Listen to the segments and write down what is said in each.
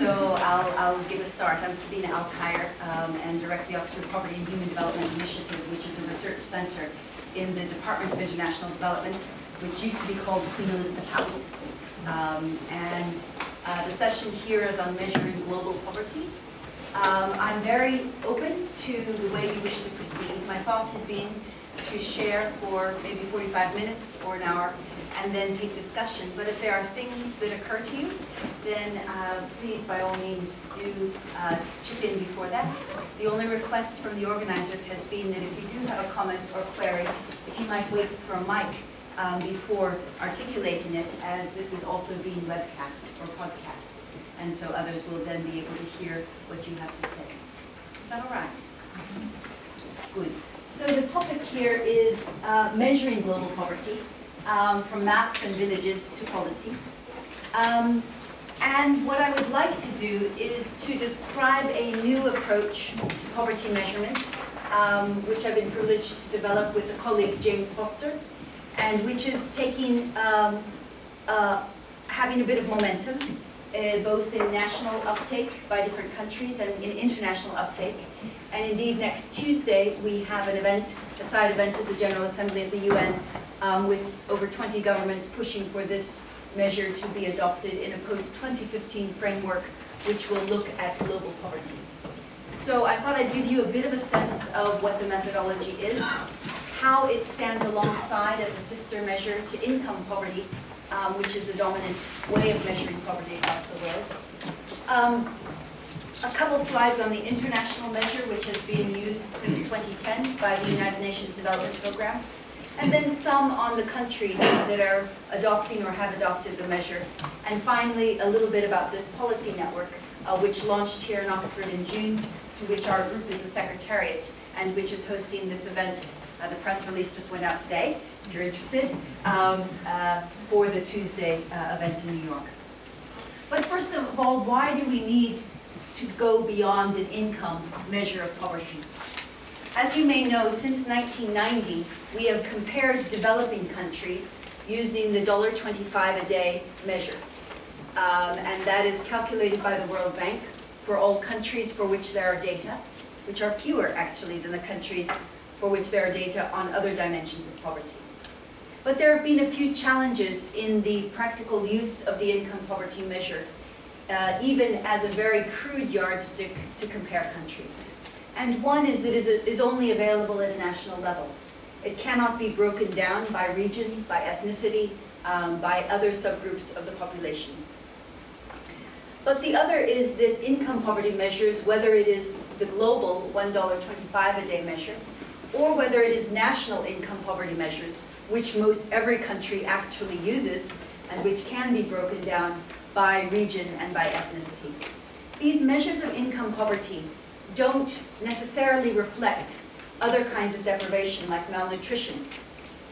So I'll, I'll give a start. I'm Sabina Alkire um, and direct the Oxford Poverty and Human Development Initiative, which is a research center in the Department of International Development, which used to be called Queen Elizabeth House. Um, and uh, the session here is on measuring global poverty. Um, I'm very open to the way you wish to proceed. My thought had been to share for maybe 45 minutes or an hour and then take discussion. But if there are things that occur to you, then uh, please, by all means, do uh, chip in before that. The only request from the organizers has been that if you do have a comment or query, if you might wait for a mic um, before articulating it, as this is also being webcast or podcast. And so others will then be able to hear what you have to say. Is that all right? Good. So the topic here is uh, measuring global poverty um, from maps and villages to policy. Um, and what I would like to do is to describe a new approach to poverty measurement, um, which I've been privileged to develop with a colleague, James Foster, and which is taking, um, uh, having a bit of momentum, uh, both in national uptake by different countries and in international uptake. And indeed, next Tuesday, we have an event, a side event at the General Assembly of the UN um, with over 20 governments pushing for this measure to be adopted in a post-2015 framework which will look at global poverty. So I thought I'd give you a bit of a sense of what the methodology is, how it stands alongside as a sister measure to income poverty, um, which is the dominant way of measuring poverty across the world. Um, a couple slides on the international measure, which has been used since 2010 by the United Nations Development Programme and then some on the countries that are adopting or have adopted the measure. And finally, a little bit about this policy network, uh, which launched here in Oxford in June, to which our group is the secretariat, and which is hosting this event. Uh, the press release just went out today, if you're interested, um, uh, for the Tuesday uh, event in New York. But first of all, why do we need to go beyond an income measure of poverty? As you may know, since 1990, we have compared developing countries using the $1.25 a day measure. Um, and that is calculated by the World Bank for all countries for which there are data, which are fewer actually than the countries for which there are data on other dimensions of poverty. But there have been a few challenges in the practical use of the income poverty measure, uh, even as a very crude yardstick to compare countries. And one is that it is only available at a national level. It cannot be broken down by region, by ethnicity, um, by other subgroups of the population. But the other is that income poverty measures, whether it is the global $1.25 a day measure, or whether it is national income poverty measures, which most every country actually uses, and which can be broken down by region and by ethnicity. These measures of income poverty don't necessarily reflect other kinds of deprivation like malnutrition.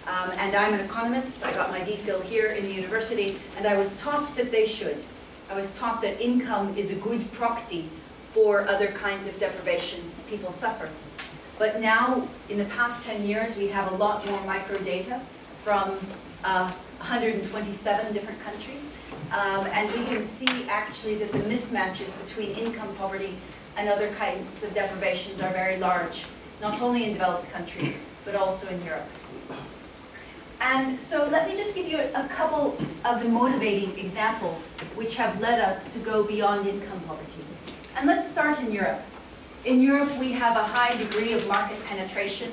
Um, and I'm an economist, I got my DPhil here in the university, and I was taught that they should. I was taught that income is a good proxy for other kinds of deprivation people suffer. But now, in the past 10 years, we have a lot more microdata from uh, 127 different countries. Um, and we can see actually that the mismatches between income poverty and other kinds of deprivations are very large, not only in developed countries, but also in Europe. And so let me just give you a couple of the motivating examples which have led us to go beyond income poverty. And let's start in Europe. In Europe, we have a high degree of market penetration.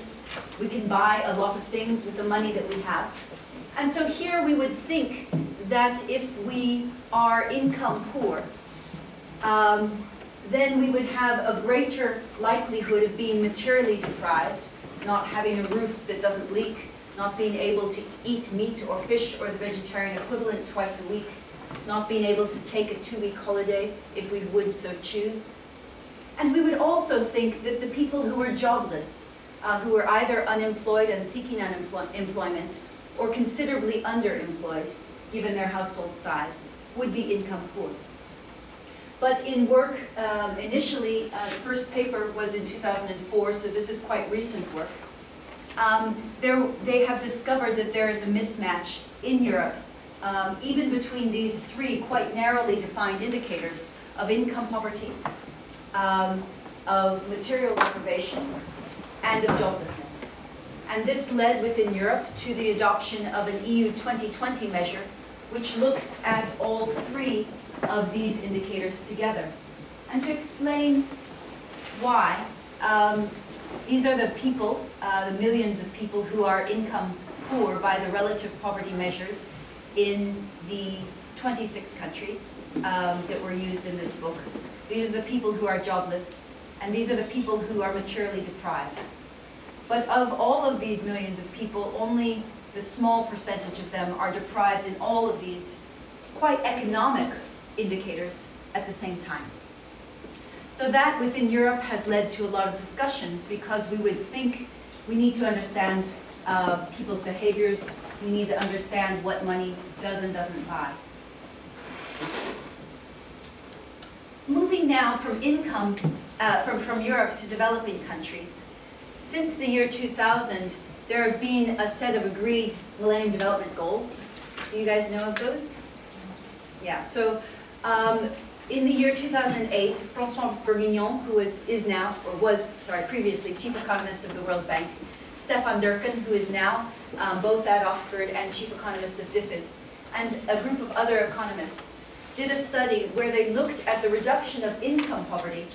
We can buy a lot of things with the money that we have. And so here we would think that if we are income poor, um, then we would have a greater likelihood of being materially deprived, not having a roof that doesn't leak, not being able to eat meat or fish or the vegetarian equivalent twice a week, not being able to take a two-week holiday if we would so choose. And we would also think that the people who are jobless, uh, who are either unemployed and seeking unemployment, or considerably underemployed, given their household size, would be income poor. But in work, um, initially, uh, the first paper was in 2004, so this is quite recent work. Um, they have discovered that there is a mismatch in Europe, um, even between these three quite narrowly defined indicators of income poverty, um, of material deprivation, and of joblessness. And this led within Europe to the adoption of an EU 2020 measure, which looks at all three of these indicators together. And to explain why, um, these are the people, uh, the millions of people who are income poor by the relative poverty measures in the 26 countries um, that were used in this book. These are the people who are jobless, and these are the people who are materially deprived. But of all of these millions of people, only the small percentage of them are deprived in all of these quite economic indicators at the same time. So that within Europe has led to a lot of discussions because we would think we need to understand uh, people's behaviors, we need to understand what money does and doesn't buy. Moving now from income, uh, from, from Europe to developing countries. Since the year 2000, there have been a set of agreed Millennium Development Goals. Do you guys know of those? Yeah, so um, in the year 2008, François Bourguignon, who is, is now, or was, sorry, previously chief economist of the World Bank, Stefan Dercon, who is now um, both at Oxford and chief economist of DFID, and a group of other economists did a study where they looked at the reduction of income poverty,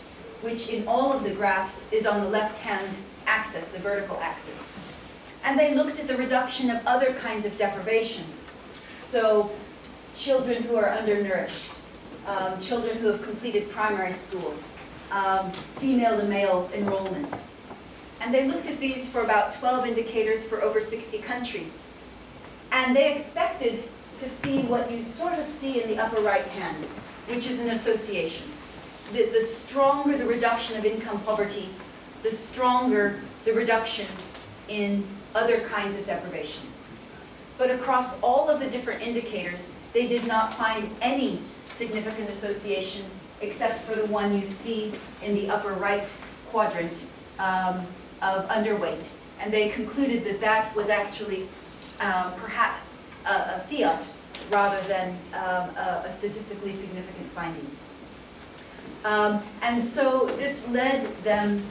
which in all of the graphs is on the left-hand axis, the vertical axis. And they looked at the reduction of other kinds of deprivations. So children who are undernourished, um, children who have completed primary school, um, female to male enrollments. And they looked at these for about 12 indicators for over 60 countries. And they expected to see what you sort of see in the upper right hand, which is an association. The, the stronger the reduction of income poverty, the stronger the reduction in other kinds of deprivations. But across all of the different indicators, they did not find any significant association except for the one you see in the upper right quadrant um, of underweight. And they concluded that that was actually um, perhaps a, a, fiat rather than um, a, a, statistically significant finding. Um, and so this led them,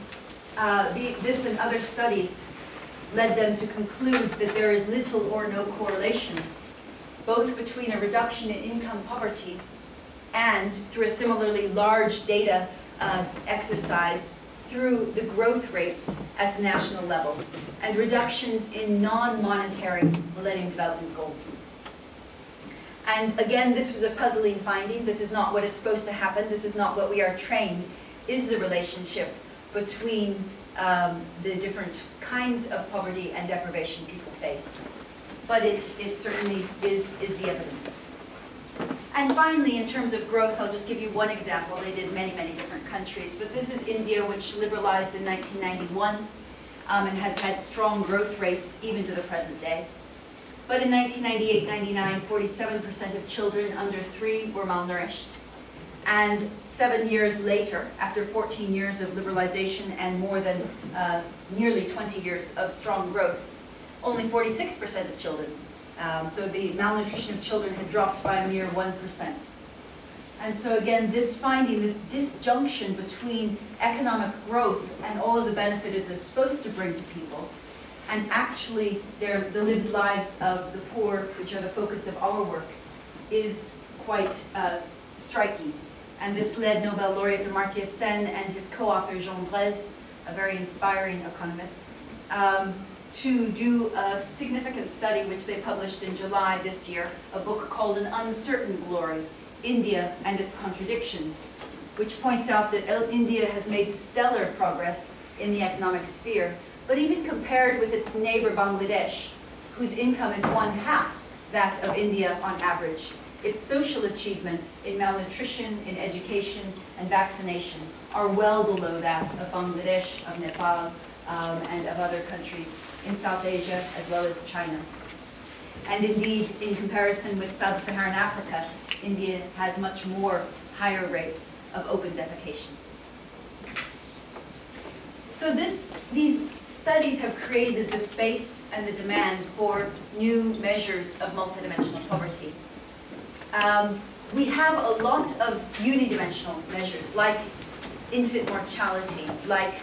uh, the, this and other studies led them to conclude that there is little or no correlation both between a reduction in income poverty and through a similarly large data uh, exercise through the growth rates at the national level and reductions in non-monetary Millennium Development Goals. And again, this was a puzzling finding. This is not what is supposed to happen. This is not what we are trained, is the relationship between um, the different kinds of poverty and deprivation people face. But it, it certainly is, is the evidence. And finally, in terms of growth, I'll just give you one example. They did many, many different countries, but this is India, which liberalized in 1991 um, and has had strong growth rates even to the present day. But in 1998-99, 47% of children under three were malnourished. And seven years later, after 14 years of liberalization and more than uh, nearly 20 years of strong growth, only 46% of children um, so the malnutrition of children had dropped by a mere 1%. And so again, this finding, this disjunction between economic growth and all of the benefit it is supposed to bring to people, and actually their, the lived lives of the poor, which are the focus of our work, is quite uh, striking. And this led Nobel laureate Amartya Sen and his co-author Jean Drèze, a very inspiring economist, um, to do a significant study which they published in July this year, a book called An Uncertain Glory, India and Its Contradictions, which points out that India has made stellar progress in the economic sphere, but even compared with its neighbor Bangladesh, whose income is one half that of India on average, its social achievements in malnutrition, in education, and vaccination are well below that of Bangladesh, of Nepal, um, and of other countries in South Asia as well as China. And indeed, in comparison with sub-Saharan Africa, India has much more higher rates of open defecation. So this, these studies have created the space and the demand for new measures of multidimensional poverty. Um, we have a lot of unidimensional measures, like infant mortality, like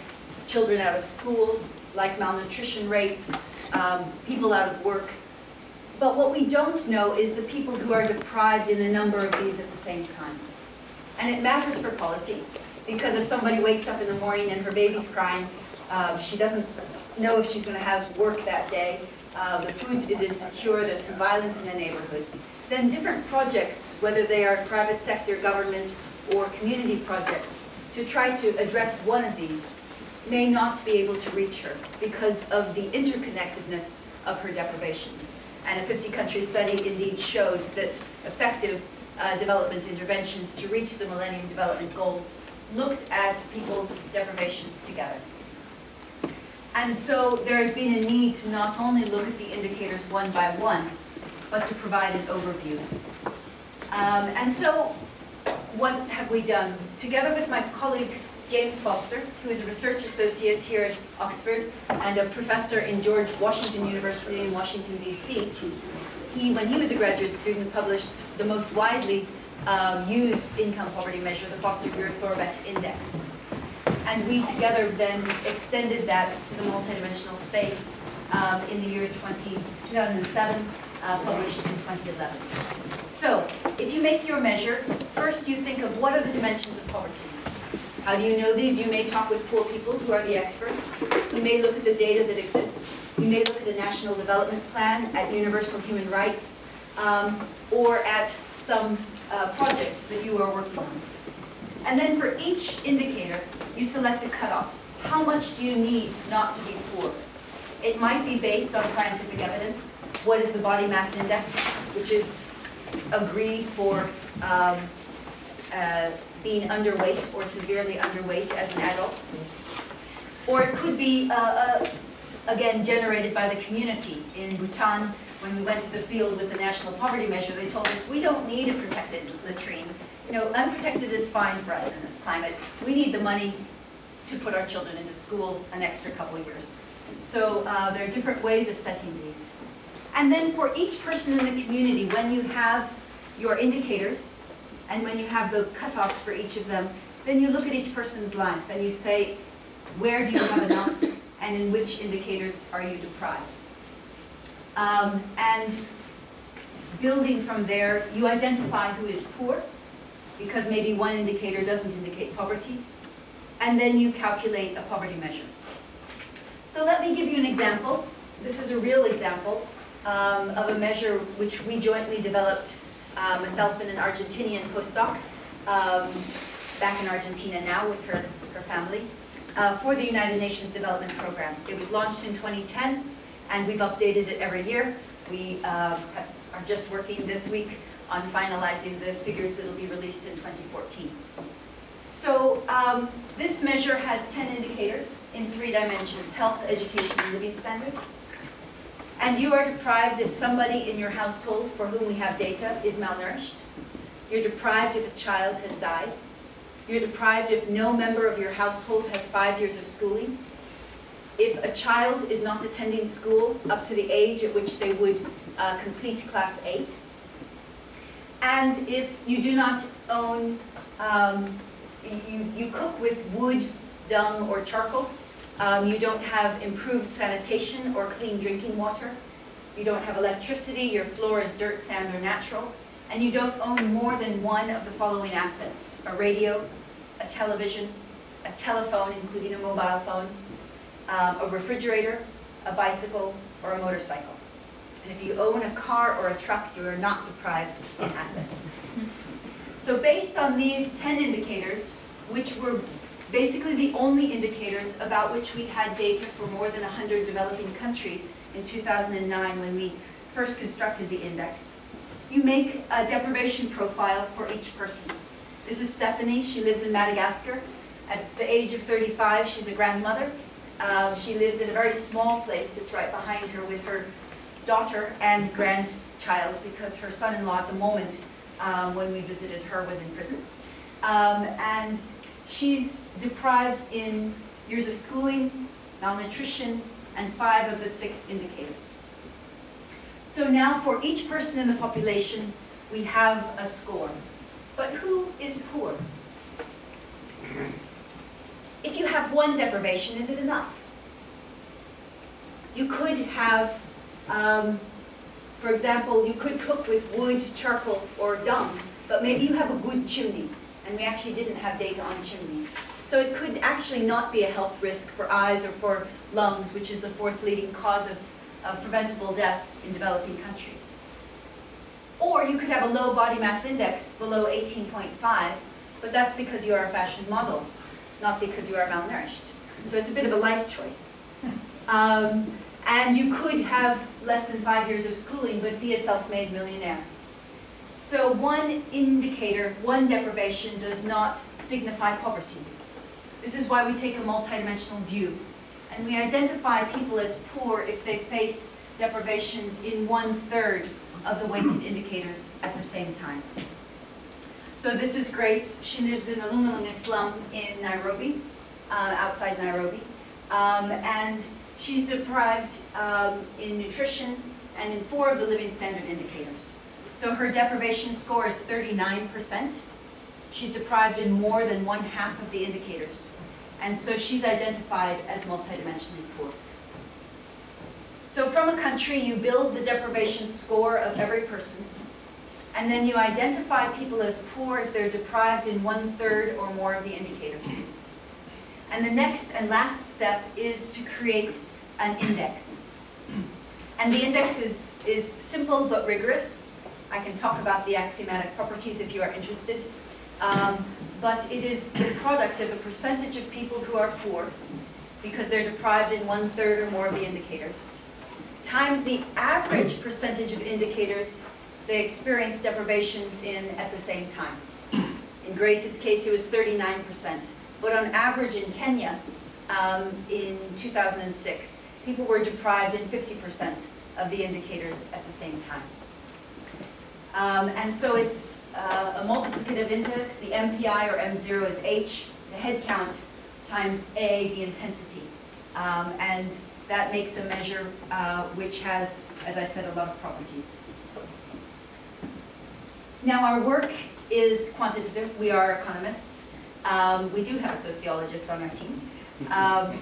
children out of school, like malnutrition rates, um, people out of work. But what we don't know is the people who are deprived in a number of these at the same time. And it matters for policy, because if somebody wakes up in the morning and her baby's crying, uh, she doesn't know if she's going to have work that day, uh, the food is insecure, there's some violence in the neighborhood, then different projects, whether they are private sector, government, or community projects, to try to address one of these may not be able to reach her because of the interconnectedness of her deprivations. And a 50-country study indeed showed that effective uh, development interventions to reach the Millennium Development Goals looked at people's deprivations together. And so there has been a need to not only look at the indicators one by one, but to provide an overview. Um, and so what have we done? Together with my colleague James Foster, who is a research associate here at Oxford and a professor in George Washington University in Washington, D.C., he, when he was a graduate student, published the most widely um, used income poverty measure, the Foster-Buehler-Thorbecke Index. And we together then extended that to the multidimensional space um, in the year 20, 2007, uh, published in 2011. So, if you make your measure, first you think of what are the dimensions of poverty. How do you know these? You may talk with poor people who are the experts. You may look at the data that exists. You may look at the National Development Plan, at universal human rights, um, or at some uh, project that you are working on. And then for each indicator, you select a cutoff. How much do you need not to be poor? It might be based on scientific evidence. What is the body mass index, which is agreed for um, uh, being underweight or severely underweight as an adult. Or it could be, uh, uh, again, generated by the community. In Bhutan, when we went to the field with the national poverty measure, they told us we don't need a protected latrine. You know, unprotected is fine for us in this climate. We need the money to put our children into school an extra couple of years. So uh, there are different ways of setting these. And then for each person in the community, when you have your indicators, and when you have the cutoffs for each of them, then you look at each person's life and you say, where do you have enough, and in which indicators are you deprived? Um, and building from there, you identify who is poor, because maybe one indicator doesn't indicate poverty, and then you calculate a poverty measure. So let me give you an example. This is a real example um, of a measure which we jointly developed, uh, myself and an Argentinian postdoc, um, back in Argentina now with her, her family, uh, for the United Nations Development Program. It was launched in 2010, and we've updated it every year. We uh, are just working this week on finalizing the figures that will be released in 2014. So um, this measure has 10 indicators in three dimensions, health, education, and living standard. And you are deprived if somebody in your household for whom we have data is malnourished. You're deprived if a child has died. You're deprived if no member of your household has five years of schooling. If a child is not attending school up to the age at which they would uh, complete class eight. And if you do not own, um, you, you cook with wood, dung, or charcoal, um, you don't have improved sanitation or clean drinking water. You don't have electricity, your floor is dirt, sand, or natural. And you don't own more than one of the following assets, a radio, a television, a telephone, including a mobile phone, um, a refrigerator, a bicycle, or a motorcycle. And if you own a car or a truck, you are not deprived in assets. So based on these 10 indicators, which were basically the only indicators about which we had data for more than 100 developing countries in 2009 when we first constructed the index. You make a deprivation profile for each person. This is Stephanie, she lives in Madagascar. At the age of 35, she's a grandmother. Um, she lives in a very small place that's right behind her with her daughter and grandchild because her son-in-law at the moment um, when we visited her was in prison. Um, and She's deprived in years of schooling, malnutrition, and five of the six indicators. So now for each person in the population, we have a score. But who is poor? If you have one deprivation, is it enough? You could have, um, for example, you could cook with wood, charcoal, or dung, but maybe you have a good chimney, and we actually didn't have data on chimneys. So it could actually not be a health risk for eyes or for lungs, which is the fourth leading cause of, of preventable death in developing countries. Or you could have a low body mass index below 18.5, but that's because you are a fashion model, not because you are malnourished. So it's a bit of a life choice. Um, and you could have less than five years of schooling, but be a self-made millionaire. So one indicator, one deprivation does not signify poverty. This is why we take a multidimensional view. And we identify people as poor if they face deprivations in one-third of the weighted indicators at the same time. So this is Grace. She lives in a Lungalunga slum in Nairobi, uh, outside Nairobi. Um, and she's deprived um, in nutrition and in four of the living standard indicators. So her deprivation score is 39%. She's deprived in more than one half of the indicators. And so she's identified as multidimensionally poor. So from a country, you build the deprivation score of every person, and then you identify people as poor if they're deprived in one-third or more of the indicators. And the next and last step is to create an index. And the index is, is simple but rigorous. I can talk about the axiomatic properties if you are interested. Um, but it is the product of a percentage of people who are poor because they're deprived in one-third or more of the indicators, times the average percentage of indicators they experience deprivations in at the same time. In Grace's case, it was 39%. But on average in Kenya, um, in 2006, people were deprived in 50% of the indicators at the same time. Um, and so it's uh, a multiplicative index. The MPI or M0 is H, the head count, times A, the intensity. Um, and that makes a measure uh, which has, as I said, a lot of properties. Now, our work is quantitative. We are economists. Um, we do have a sociologist on our team. Um,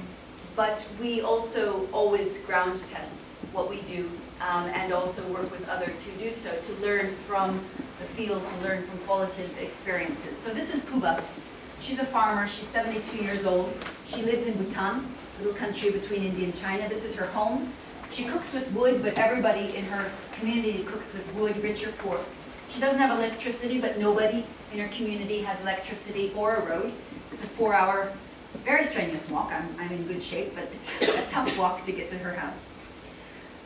but we also always ground test what we do um, and also work with others who do so to learn from the field, to learn from qualitative experiences. So this is Puba. She's a farmer. She's 72 years old. She lives in Bhutan, a little country between India and China. This is her home. She cooks with wood, but everybody in her community cooks with wood, rich or poor. She doesn't have electricity, but nobody in her community has electricity or a road. It's a four-hour, very strenuous walk. I'm, I'm in good shape, but it's a tough walk to get to her house.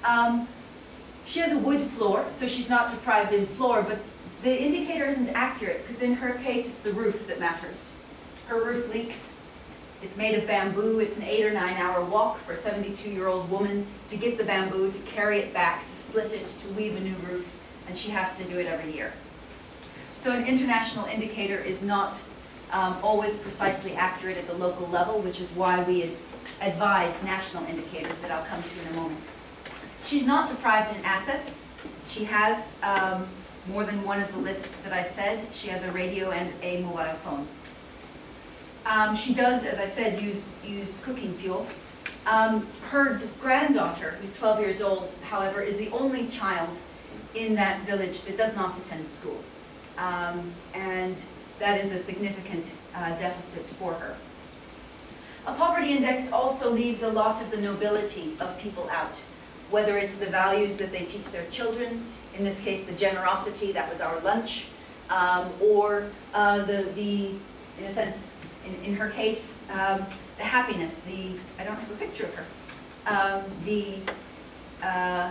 Um, she has a wood floor, so she's not deprived in floor, but the indicator isn't accurate because in her case, it's the roof that matters. Her roof leaks. It's made of bamboo. It's an eight or nine hour walk for a 72 year old woman to get the bamboo, to carry it back, to split it, to weave a new roof, and she has to do it every year. So an international indicator is not um, always precisely accurate at the local level, which is why we advise national indicators that I'll come to in a moment. She's not deprived in assets. She has um, more than one of the lists that I said. She has a radio and a mobile phone. Um, she does, as I said, use, use cooking fuel. Um, her granddaughter, who's 12 years old, however, is the only child in that village that does not attend school. Um, and that is a significant uh, deficit for her. A poverty index also leaves a lot of the nobility of people out, whether it's the values that they teach their children, in this case the generosity, that was our lunch, um, or uh, the, the, in a sense, in, in her case, um, the happiness, the, I don't have a picture of her, um, the uh,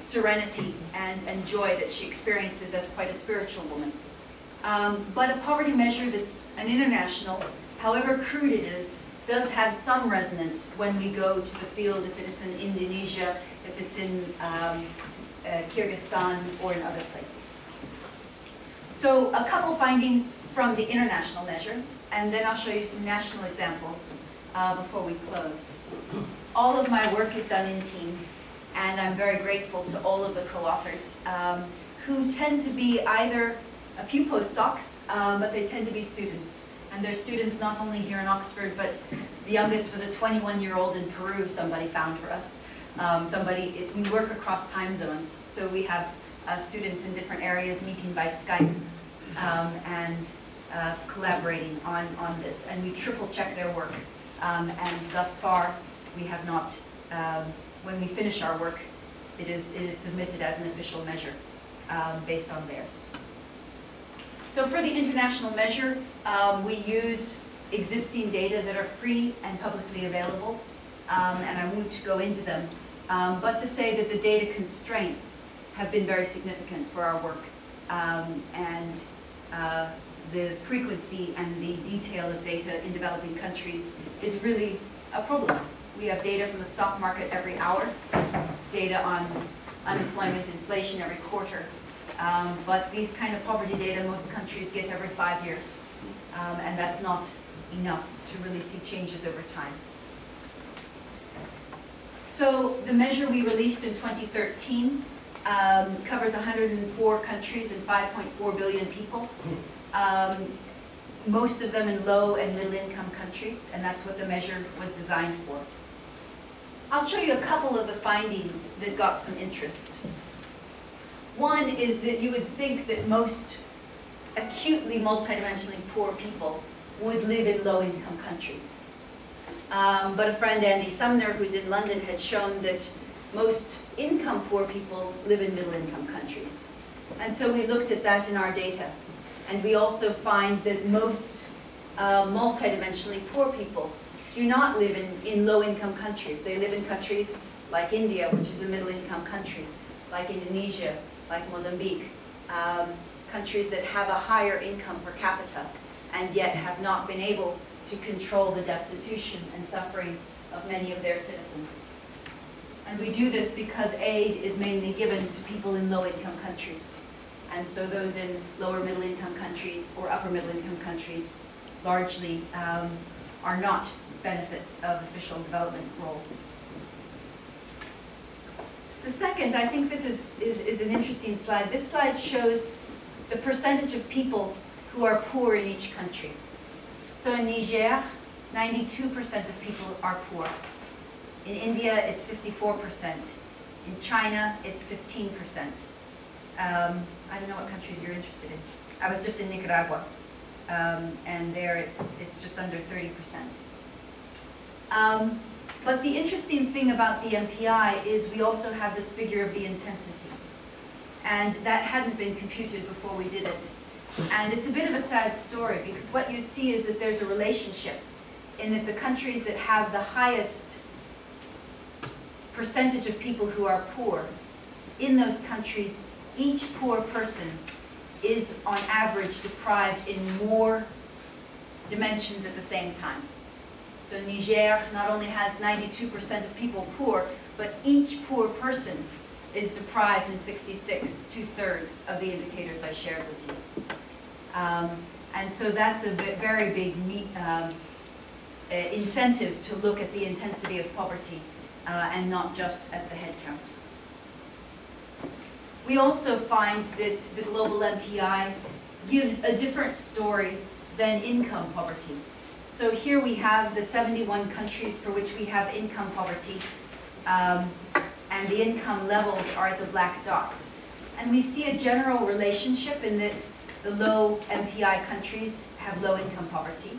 serenity and, and joy that she experiences as quite a spiritual woman. Um, but a poverty measure that's an international, however crude it is, does have some resonance when we go to the field, if it's in Indonesia, if it's in um, uh, Kyrgyzstan, or in other places. So a couple findings from the international measure, and then I'll show you some national examples uh, before we close. All of my work is done in teams, and I'm very grateful to all of the co-authors um, who tend to be either a few postdocs, um, but they tend to be students. And they're students not only here in Oxford, but the youngest was a 21-year-old in Peru somebody found for us. Um, somebody, it, we work across time zones, so we have uh, students in different areas meeting by Skype um, and uh, collaborating on, on this. And we triple check their work. Um, and thus far, we have not, um, when we finish our work, it is, it is submitted as an official measure um, based on theirs. So for the international measure, um, we use existing data that are free and publicly available, um, and I won't go into them, um, but to say that the data constraints have been very significant for our work, um, and uh, the frequency and the detail of data in developing countries is really a problem. We have data from the stock market every hour, data on unemployment, inflation every quarter, um, but these kind of poverty data most countries get every five years, um, and that's not enough to really see changes over time. So the measure we released in 2013 um, covers 104 countries and 5.4 billion people. Um, most of them in low and middle income countries, and that's what the measure was designed for. I'll show you a couple of the findings that got some interest. One is that you would think that most acutely multidimensionally poor people would live in low-income countries. Um, but a friend, Andy Sumner, who's in London, had shown that most income poor people live in middle-income countries. And so we looked at that in our data. And we also find that most uh, multidimensionally poor people do not live in, in low-income countries. They live in countries like India, which is a middle-income country, like Indonesia, like Mozambique, um, countries that have a higher income per capita and yet have not been able to control the destitution and suffering of many of their citizens. And we do this because aid is mainly given to people in low-income countries. And so those in lower middle-income countries or upper middle-income countries largely um, are not benefits of official development roles. The second, I think this is, is, is an interesting slide. This slide shows the percentage of people who are poor in each country. So in Niger, 92% of people are poor. In India, it's 54%. In China, it's 15%. Um, I don't know what countries you're interested in. I was just in Nicaragua, um, and there it's, it's just under 30%. Um, but the interesting thing about the MPI is we also have this figure of the intensity. And that hadn't been computed before we did it. And it's a bit of a sad story because what you see is that there's a relationship in that the countries that have the highest percentage of people who are poor, in those countries, each poor person is on average deprived in more dimensions at the same time. So Niger not only has 92% of people poor, but each poor person is deprived in 66, two-thirds of the indicators I shared with you. Um, and so that's a very big um, uh, incentive to look at the intensity of poverty uh, and not just at the head count. We also find that the global MPI gives a different story than income poverty. So here we have the 71 countries for which we have income poverty, um, and the income levels are at the black dots. And we see a general relationship in that the low MPI countries have low income poverty.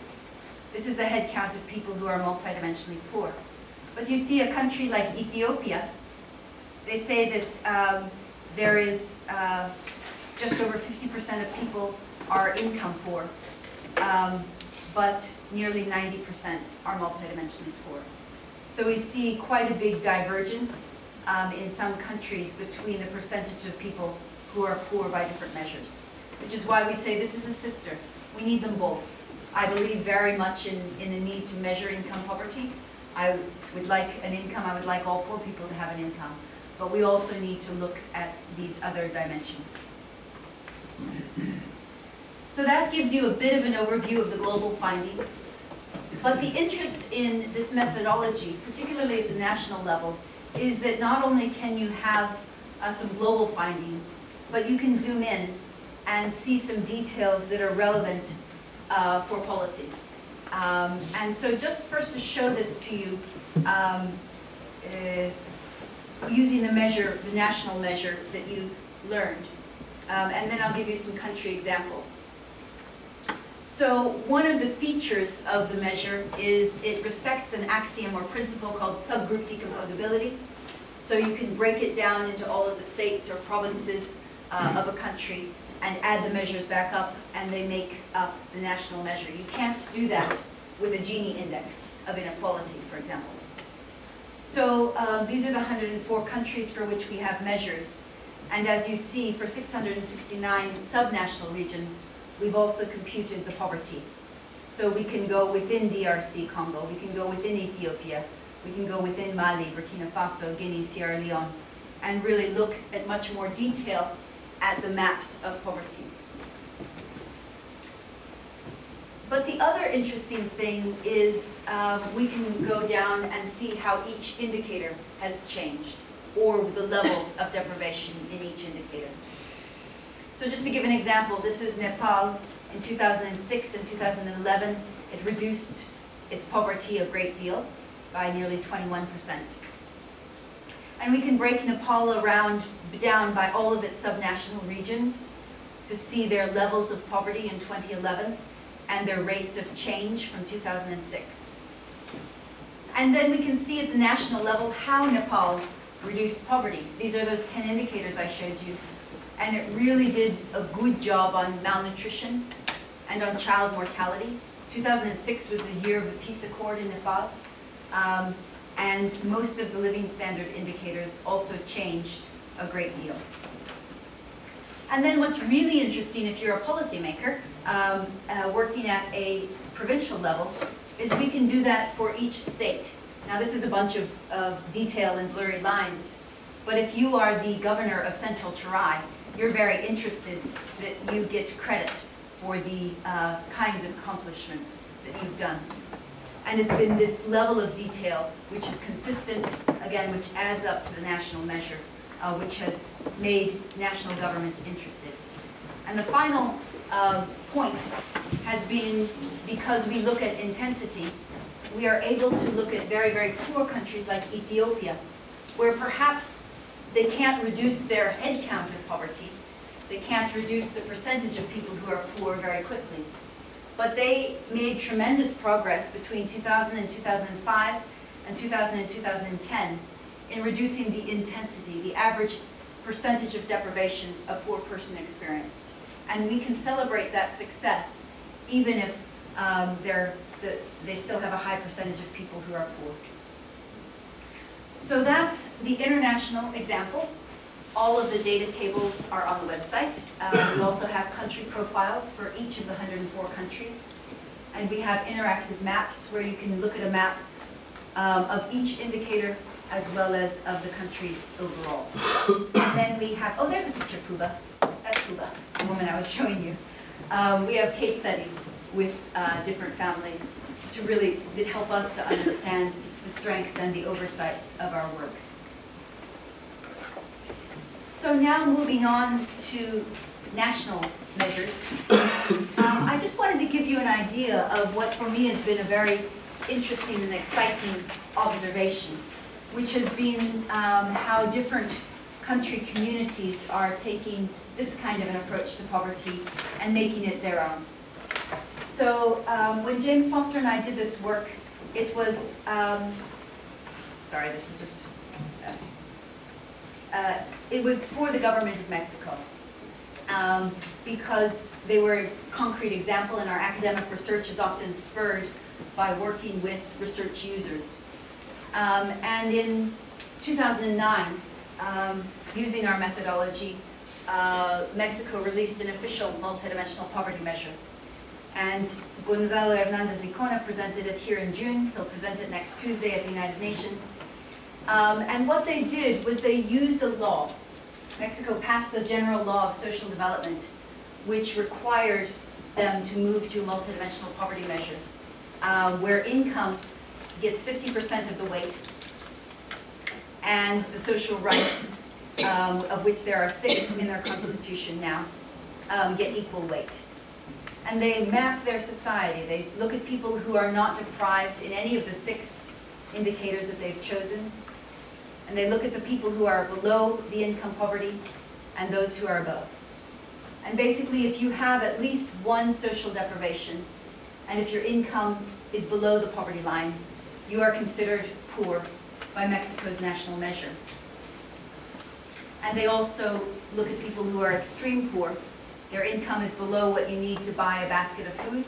This is the head count of people who are multidimensionally poor. But you see a country like Ethiopia, they say that um, there is uh, just over 50% of people are income poor. Um, but nearly 90% are multidimensionally poor. So we see quite a big divergence um, in some countries between the percentage of people who are poor by different measures, which is why we say this is a sister. We need them both. I believe very much in, in the need to measure income poverty. I would like an income, I would like all poor people to have an income, but we also need to look at these other dimensions. So that gives you a bit of an overview of the global findings. But the interest in this methodology, particularly at the national level, is that not only can you have uh, some global findings, but you can zoom in and see some details that are relevant uh, for policy. Um, And so just first to show this to you, um, uh, using the measure, the national measure that you've learned. Um, And then I'll give you some country examples. So one of the features of the measure is it respects an axiom or principle called subgroup decomposability. So you can break it down into all of the states or provinces uh, of a country and add the measures back up, and they make up the national measure. You can't do that with a Gini index of inequality, for example. So um, these are the 104 countries for which we have measures. And as you see, for 669 subnational regions, we've also computed the poverty. So we can go within DRC Congo, we can go within Ethiopia, we can go within Mali, Burkina Faso, Guinea, Sierra Leone, and really look at much more detail at the maps of poverty. But the other interesting thing is um, we can go down and see how each indicator has changed, or the levels of deprivation in each indicator. So just to give an example, this is Nepal in 2006 and 2011. It reduced its poverty a great deal by nearly 21%. And we can break Nepal around, down by all of its subnational regions to see their levels of poverty in 2011 and their rates of change from 2006. And then we can see at the national level how Nepal reduced poverty. These are those 10 indicators I showed you. And it really did a good job on malnutrition and on child mortality. 2006 was the year of the peace accord in Nepal. Um, and most of the living standard indicators also changed a great deal. And then what's really interesting if you're a policymaker um, uh, working at a provincial level is we can do that for each state. Now this is a bunch of, of detail and blurry lines, but if you are the governor of Central Terai, you're very interested that you get credit for the uh, kinds of accomplishments that you've done. And it's been this level of detail which is consistent, again, which adds up to the national measure, uh, which has made national governments interested. And the final uh, point has been because we look at intensity, we are able to look at very, very poor countries like Ethiopia, where perhaps they can't reduce their head count of poverty, they can't reduce the percentage of people who are poor very quickly. But they made tremendous progress between 2000 and 2005 and 2000 and 2010 in reducing the intensity, the average percentage of deprivations a poor person experienced. And we can celebrate that success even if um, they still have a high percentage of people who are poor. So that's the international example. All of the data tables are on the website. Uh, we also have country profiles for each of the 104 countries. And we have interactive maps where you can look at a map um, of each indicator as well as of the countries overall. and then we have, oh, there's a picture of Puba. That's Puba, the woman I was showing you. Um, we have case studies with uh, different families to really help us to understand the strengths and the oversights of our work. So now moving on to national measures. Um, I just wanted to give you an idea of what for me has been a very interesting and exciting observation, which has been um, how different country communities are taking this kind of an approach to poverty and making it their own. So um, when James Foster and I did this work, it was, um, sorry, this is just, uh, uh, it was for the government of Mexico. Um, because they were a concrete example and our academic research is often spurred by working with research users. Um, and in 2009, um, using our methodology, uh, Mexico released an official multidimensional poverty measure. And Gonzalo Hernandez Licona presented it here in June. He'll present it next Tuesday at the United Nations. Um, and what they did was they used a law. Mexico passed the general law of social development, which required them to move to a multidimensional poverty measure, uh, where income gets 50% of the weight, and the social rights, um, of which there are six in their constitution now, um, get equal weight. And they map their society. They look at people who are not deprived in any of the six indicators that they've chosen. And they look at the people who are below the income poverty and those who are above. And basically, if you have at least one social deprivation, and if your income is below the poverty line, you are considered poor by Mexico's national measure. And they also look at people who are extreme poor. Their income is below what you need to buy a basket of food,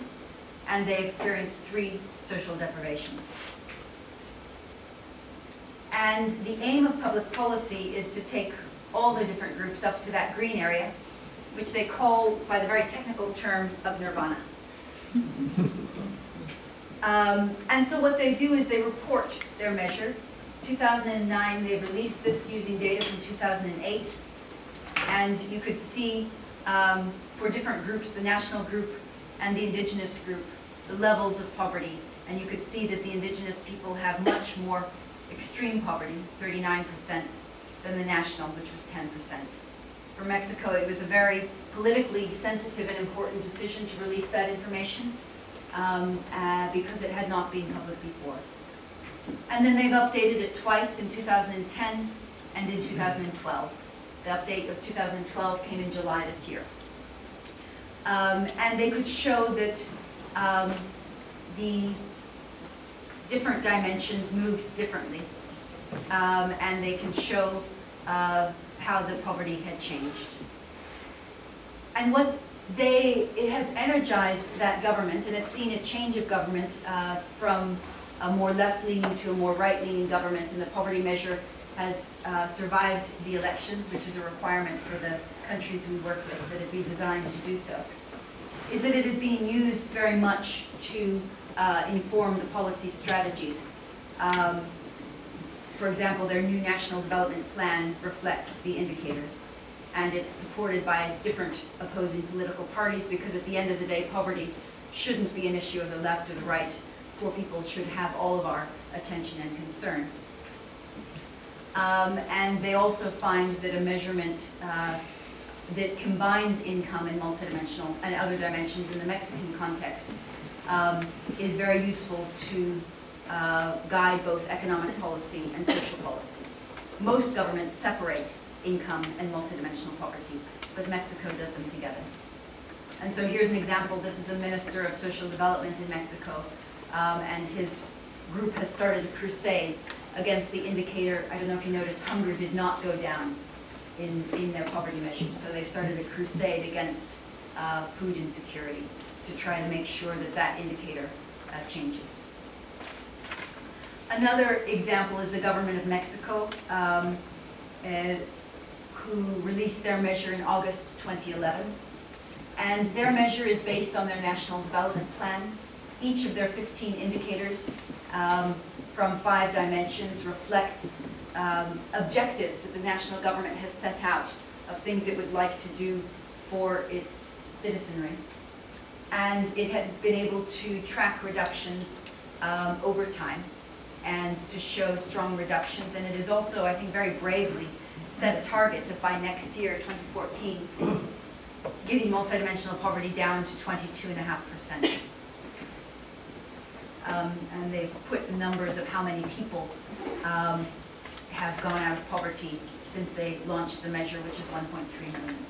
and they experience three social deprivations. And the aim of public policy is to take all the different groups up to that green area, which they call by the very technical term of nirvana. Um, and so what they do is they report their measure. 2009, they released this using data from 2008. And you could see um, for different groups, the national group and the indigenous group, the levels of poverty. And you could see that the indigenous people have much more extreme poverty, 39%, than the national, which was 10%. For Mexico, it was a very politically sensitive and important decision to release that information um, uh, because it had not been public before. And then they've updated it twice in 2010 and in 2012. The update of 2012 came in July this year. Um, and they could show that um, the different dimensions moved differently. Um, and they can show uh, how the poverty had changed. And what they, it has energized that government, and it's seen a change of government uh, from a more left-leaning to a more right-leaning government, and the poverty measure has uh, survived the elections, which is a requirement for the countries we work with, that it be designed to do so, is that it is being used very much to uh, inform the policy strategies. Um, for example, their new national development plan reflects the indicators. And it's supported by different opposing political parties because at the end of the day, poverty shouldn't be an issue of the left or the right. Poor people should have all of our attention and concern. Um, and they also find that a measurement uh, that combines income and multidimensional and other dimensions in the Mexican context um, is very useful to uh, guide both economic policy and social policy. Most governments separate income and multidimensional poverty, but Mexico does them together. And so here's an example. This is the Minister of Social Development in Mexico, um, and his group has started a crusade against the indicator. I don't know if you noticed, hunger did not go down in, in their poverty measures. So they've started a crusade against uh, food insecurity to try to make sure that that indicator uh, changes. Another example is the government of Mexico, um, uh, who released their measure in August 2011. And their measure is based on their national development plan. Each of their 15 indicators um, from five dimensions reflects um, objectives that the national government has set out of things it would like to do for its citizenry. And it has been able to track reductions um, over time and to show strong reductions. And it is also, I think, very bravely set a target to by next year, 2014, getting multidimensional poverty down to 22.5%. Um, and they've put the numbers of how many people um, have gone out of poverty since they launched the measure, which is 1.3 million.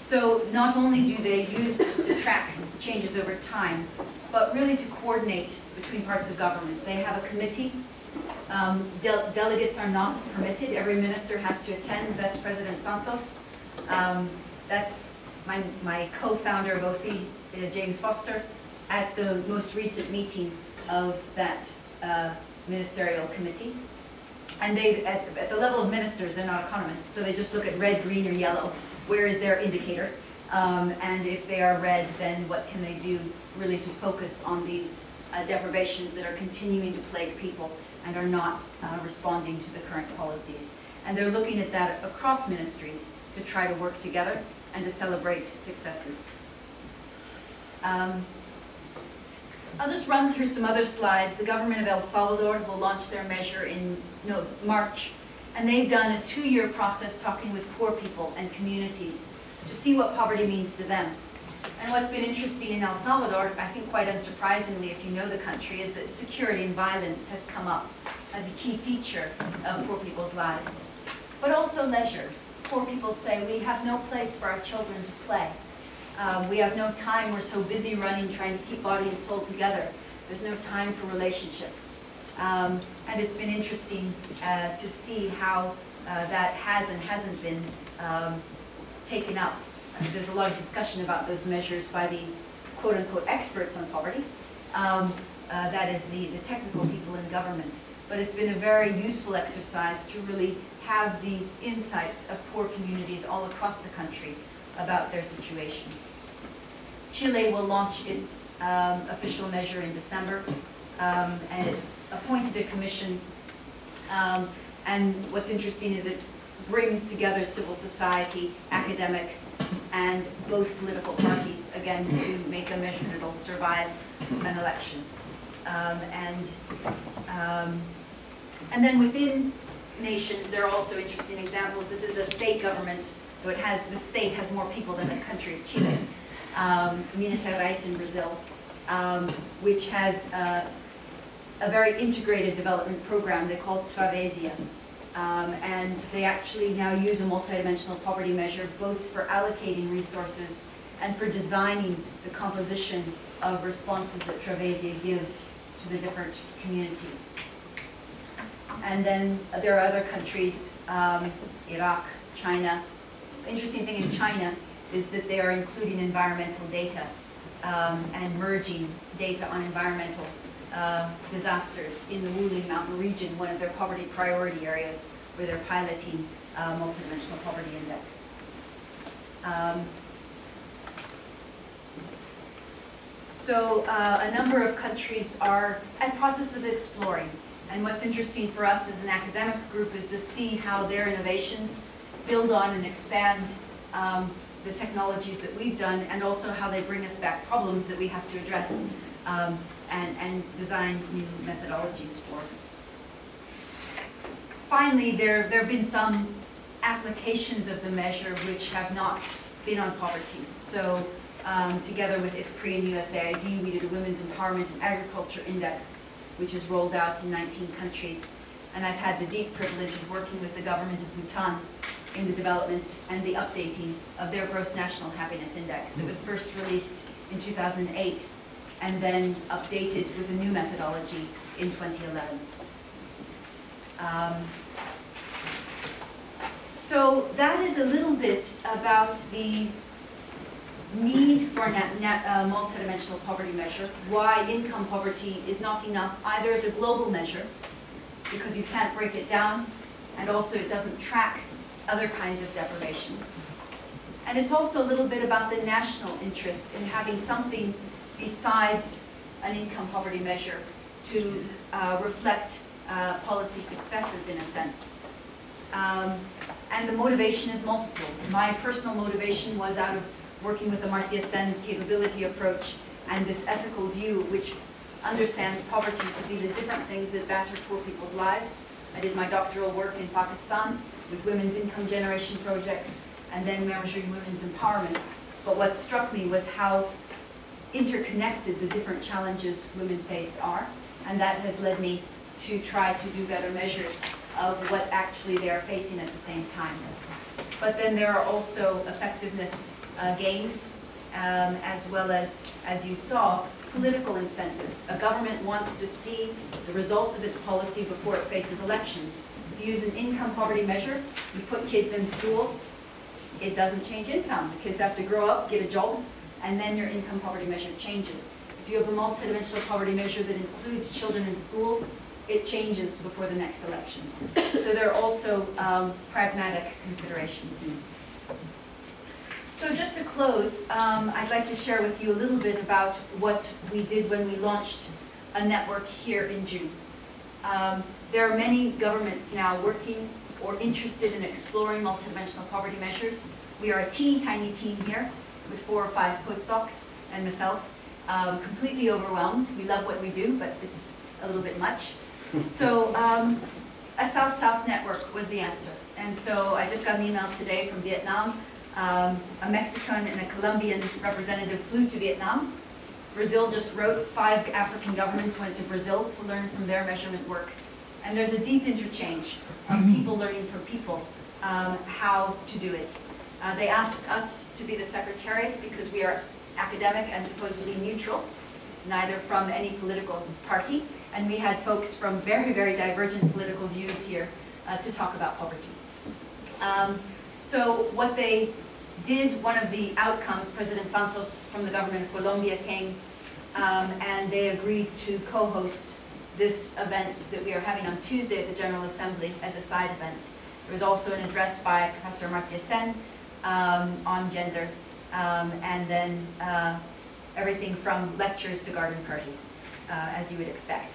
So not only do they use this to track changes over time, but really to coordinate between parts of government. They have a committee. Um, de delegates are not permitted. Every minister has to attend. That's President Santos. Um, that's my, my co-founder of uh, James Foster, at the most recent meeting of that uh, ministerial committee. And they, at, at the level of ministers, they're not economists, so they just look at red, green, or yellow. Where is their indicator? Um, and if they are red, then what can they do really to focus on these uh, deprivations that are continuing to plague people and are not uh, responding to the current policies? And they're looking at that across ministries to try to work together and to celebrate successes. Um, I'll just run through some other slides. The government of El Salvador will launch their measure in no, March, and they've done a two-year process talking with poor people and communities to see what poverty means to them. And what's been interesting in El Salvador, I think quite unsurprisingly if you know the country, is that security and violence has come up as a key feature of poor people's lives. But also leisure. Poor people say, we have no place for our children to play. Um, we have no time, we're so busy running, trying to keep body and soul together. There's no time for relationships. Um, and it's been interesting uh, to see how uh, that has and hasn't been um, taken up. And there's a lot of discussion about those measures by the quote-unquote experts on poverty. Um, uh, that is the, the technical people in government. But it's been a very useful exercise to really have the insights of poor communities all across the country about their situation. Chile will launch its um, official measure in December, um, and it appointed a commission. Um, and what's interesting is it brings together civil society, academics, and both political parties, again, to make a measure that will survive an election. Um, and, um, and then within nations, there are also interesting examples. This is a state government, so it has, the state has more people than the country of Chile. Um, Minas Gerais in Brazil, um, which has uh, a very integrated development program they call Travessia. Um, and they actually now use a multidimensional poverty measure both for allocating resources and for designing the composition of responses that Travessia gives to the different communities. And then there are other countries, um, Iraq, China. Interesting thing in China is that they are including environmental data um, and merging data on environmental uh, disasters in the Wuling Mountain region, one of their poverty priority areas where they're piloting uh, multidimensional poverty index. Um, so uh, a number of countries are at process of exploring. And what's interesting for us as an academic group is to see how their innovations build on and expand um, the technologies that we've done and also how they bring us back problems that we have to address um, and, and design new methodologies for. Finally, there, there have been some applications of the measure which have not been on poverty. So um, together with IFPRI and USAID, we did a Women's Empowerment and Agriculture Index, which is rolled out in 19 countries. And I've had the deep privilege of working with the government of Bhutan in the development and the updating of their Gross National Happiness Index that was first released in 2008 and then updated with a new methodology in 2011. Um, so that is a little bit about the need for a uh, multidimensional poverty measure, why income poverty is not enough either as a global measure, because you can't break it down, and also it doesn't track other kinds of deprivations. And it's also a little bit about the national interest in having something besides an income poverty measure to uh, reflect uh, policy successes in a sense. Um, and the motivation is multiple. My personal motivation was out of working with Amartya Sen's capability approach and this ethical view which understands poverty to be the different things that batter poor people's lives. I did my doctoral work in Pakistan with women's income generation projects and then measuring women's empowerment. But what struck me was how interconnected the different challenges women face are. And that has led me to try to do better measures of what actually they are facing at the same time. But then there are also effectiveness uh, gains, um, as well as, as you saw, political incentives. A government wants to see the results of its policy before it faces elections. Use an income poverty measure, you put kids in school, it doesn't change income. The kids have to grow up, get a job, and then your income poverty measure changes. If you have a multidimensional poverty measure that includes children in school, it changes before the next election. So there are also um, pragmatic considerations. So just to close, um, I'd like to share with you a little bit about what we did when we launched a network here in June. Um, there are many governments now working or interested in exploring multidimensional poverty measures. We are a teeny tiny team here with four or five postdocs and myself, um, completely overwhelmed. We love what we do, but it's a little bit much. So um, a South-South network was the answer. And so I just got an email today from Vietnam Um, A Mexican and a Colombian representative flew to Vietnam. Brazil just wrote, five African governments went to Brazil to learn from their measurement work. And there's a deep interchange of people learning from people um, how to do it. Uh, They asked us to be the secretariat because we are academic and supposedly neutral, neither from any political party. And we had folks from very, very divergent political views here uh, to talk about poverty. Um, So what they did, one of the outcomes, President Santos from the government of Colombia came um, and they agreed to co-host this event that we are having on Tuesday at the General Assembly as a side event. There was also an address by Professor Amartya Sen um, on gender, um, and then uh, everything from lectures to garden parties, uh, as you would expect.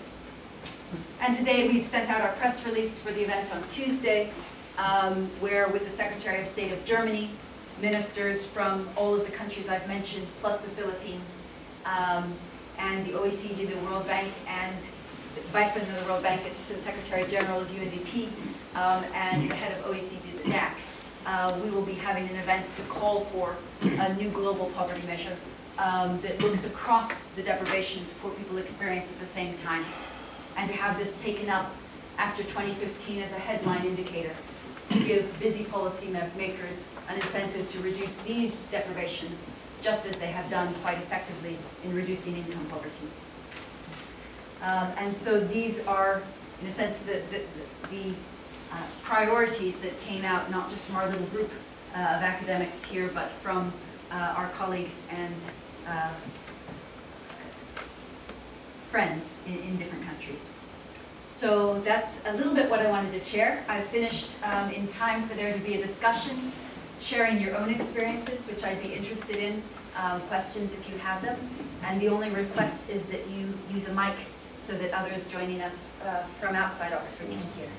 And today, we've sent out our press release for the event on Tuesday, um, where with the Secretary of State of Germany, ministers from all of the countries I've mentioned, plus the Philippines, um, and the OECD, the World Bank, and the Vice President of the World Bank, Assistant Secretary General of UNDP, um, and the head of OECD, the DAC. Uh, We will be having an event to call for a new global poverty measure um, that looks across the deprivations poor people experience at the same time, and to have this taken up after 2015 as a headline indicator to give busy policy makers an incentive to reduce these deprivations, just as they have done quite effectively in reducing income poverty. Um, And so these are, in a sense, the, the, the uh, priorities that came out, not just from our little group uh, of academics here, but from uh, our colleagues and uh, friends in, in different countries. So that's a little bit what I wanted to share. I finished um, in time for there to be a discussion, sharing your own experiences, which I'd be interested in, um, questions if you have them. And the only request is that you use a mic so that others joining us uh, from outside Oxford can hear.